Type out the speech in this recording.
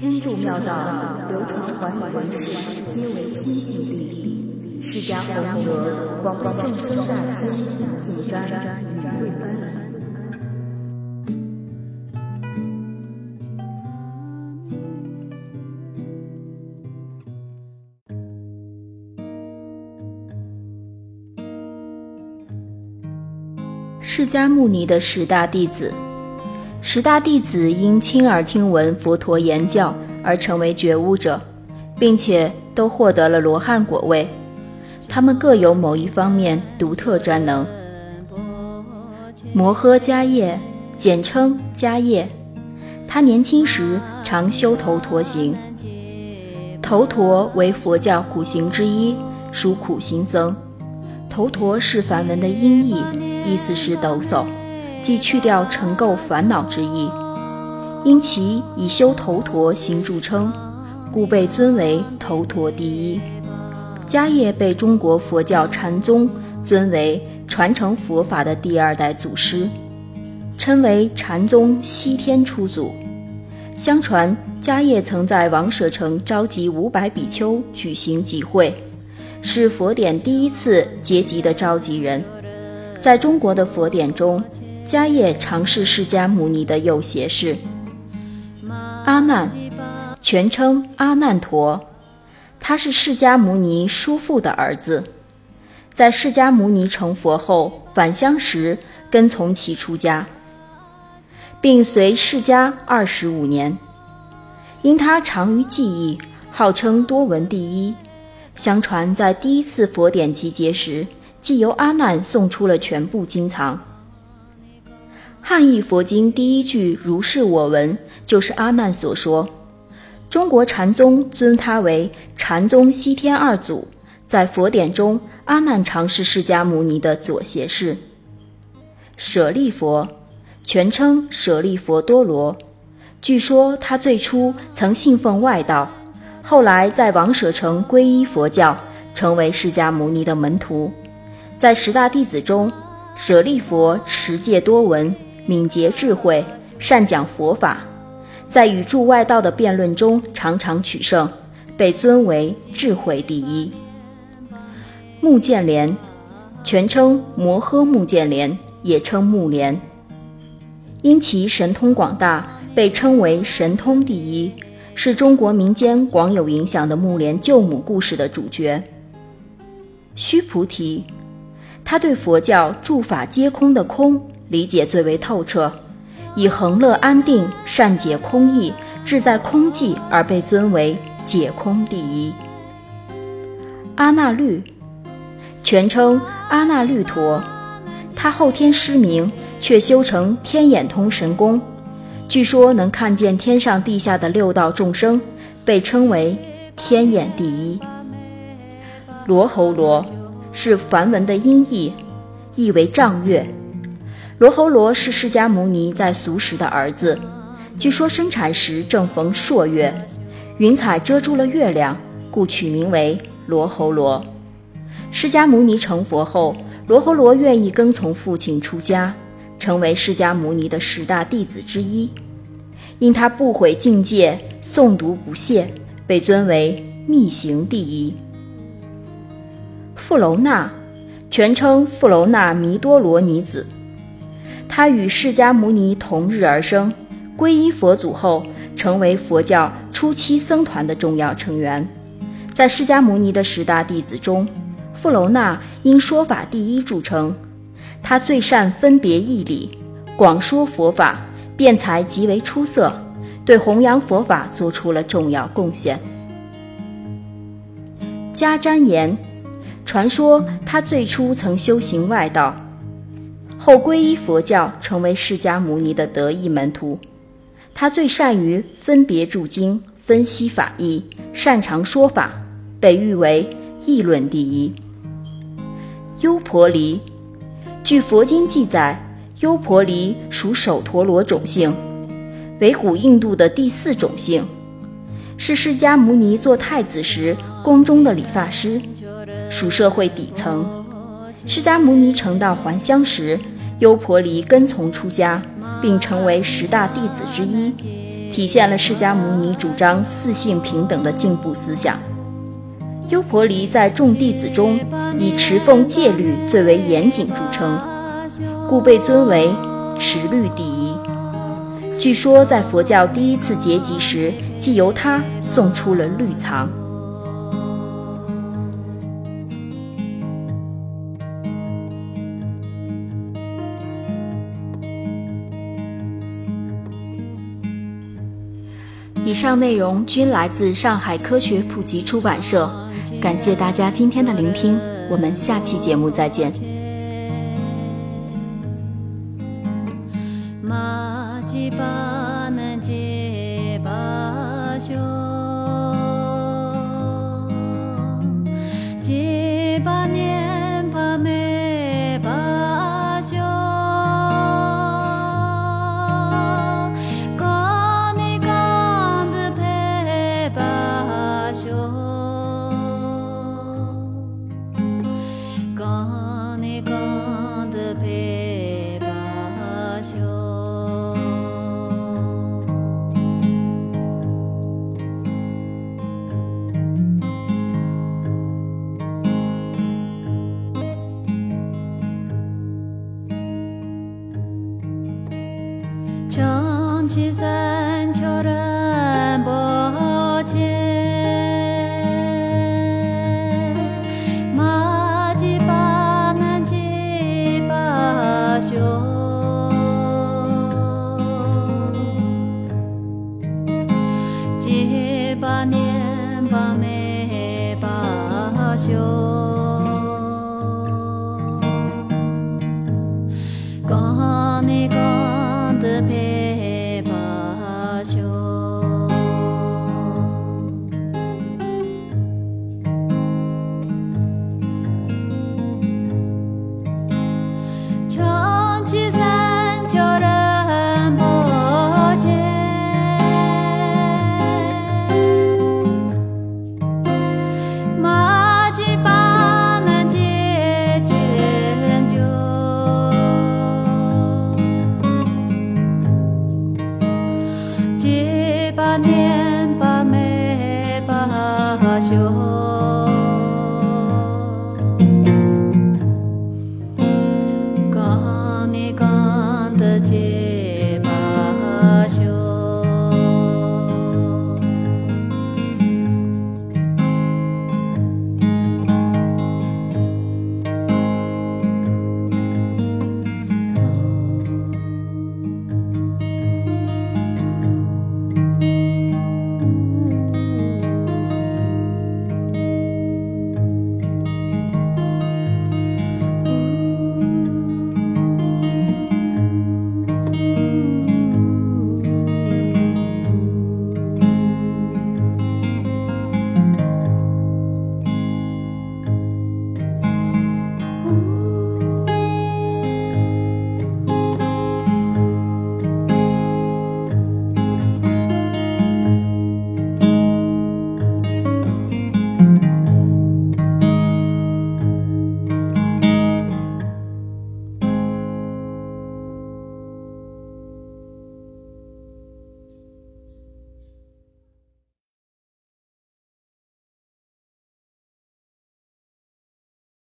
天柱妙道流传寰宇世，皆为清净地。释迦牟尼，广为众生大千，尽瞻与瑞恩。释迦牟尼的十大弟子。十大弟子因亲耳听闻佛陀言教而成为觉悟者，并且都获得了罗汉果位。他们各有某一方面独特专能。摩诃迦叶，简称迦叶，他年轻时常修头陀行。头陀为佛教苦行之一，属苦行僧。头陀是梵文的音译，意思是抖擞。即去掉尘垢烦恼之意，因其以修头陀行著称，故被尊为头陀第一。迦叶被中国佛教禅宗尊为传承佛法的第二代祖师，称为禅宗西天出祖。相传迦叶曾在王舍城召集五百比丘举行集会，是佛典第一次结集的召集人。在中国的佛典中。迦叶常是释迦牟尼的右胁侍。阿难，全称阿难陀，他是释迦牟尼叔父的儿子，在释迦牟尼成佛后返乡时跟从其出家，并随释迦二十五年。因他长于记忆，号称多闻第一。相传在第一次佛典集结时，即由阿难送出了全部经藏。汉译佛经第一句“如是我闻”，就是阿难所说。中国禅宗尊他为禅宗西天二祖，在佛典中，阿难常是释迦牟尼的左胁侍。舍利佛，全称舍利佛多罗。据说他最初曾信奉外道，后来在王舍城皈依佛教，成为释迦牟尼的门徒。在十大弟子中，舍利佛持戒多闻。敏捷智慧，善讲佛法，在与诸外道的辩论中常常取胜，被尊为智慧第一。目犍连，全称摩诃目犍连，也称目连，因其神通广大，被称为神通第一，是中国民间广有影响的木莲救母故事的主角。须菩提，他对佛教诸法皆空的空。理解最为透彻，以恒乐安定、善解空义、志在空寂而被尊为解空第一。阿那律，全称阿那律陀，他后天失明，却修成天眼通神功，据说能看见天上地下的六道众生，被称为天眼第一。罗侯罗是梵文的音译，意为丈月。罗侯罗是释迦牟尼在俗时的儿子，据说生产时正逢朔月，云彩遮住了月亮，故取名为罗侯罗。释迦牟尼成佛后，罗侯罗愿意跟从父亲出家，成为释迦牟尼的十大弟子之一。因他不毁境界，诵读不懈，被尊为密行第一。富楼那，全称富楼那弥多罗尼子。他与释迦牟尼同日而生，皈依佛祖后，成为佛教初期僧团的重要成员。在释迦牟尼的十大弟子中，富楼那因说法第一著称。他最善分别义理，广说佛法，辩才极为出色，对弘扬佛法做出了重要贡献。迦旃延，传说他最初曾修行外道。后皈依佛教，成为释迦牟尼的得意门徒。他最善于分别注经、分析法义，擅长说法，被誉为议论第一。优婆离，据佛经记载，优婆离属首陀罗种姓，为古印度的第四种姓，是释迦牟尼做太子时宫中的理发师，属社会底层。释迦牟尼成道还乡时，优婆离跟从出家，并成为十大弟子之一。体现了释迦牟尼主张四性平等的进步思想。优婆离在众弟子中以持奉戒律最为严谨著称，故被尊为持律第一。据说在佛教第一次结集时，即由他送出了律藏。上内容均来自上海科学普及出版社，感谢大家今天的聆听，我们下期节目再见。七三秋人不修。